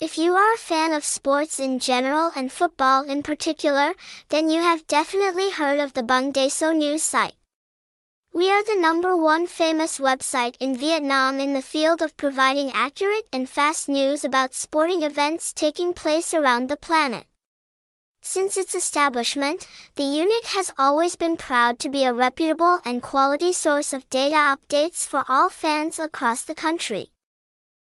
If you are a fan of sports in general and football in particular, then you have definitely heard of the Bongdaso news site. We are the number one famous website in Vietnam in the field of providing accurate and fast news about sporting events taking place around the planet. Since its establishment, the unit has always been proud to be a reputable and quality source of data updates for all fans across the country.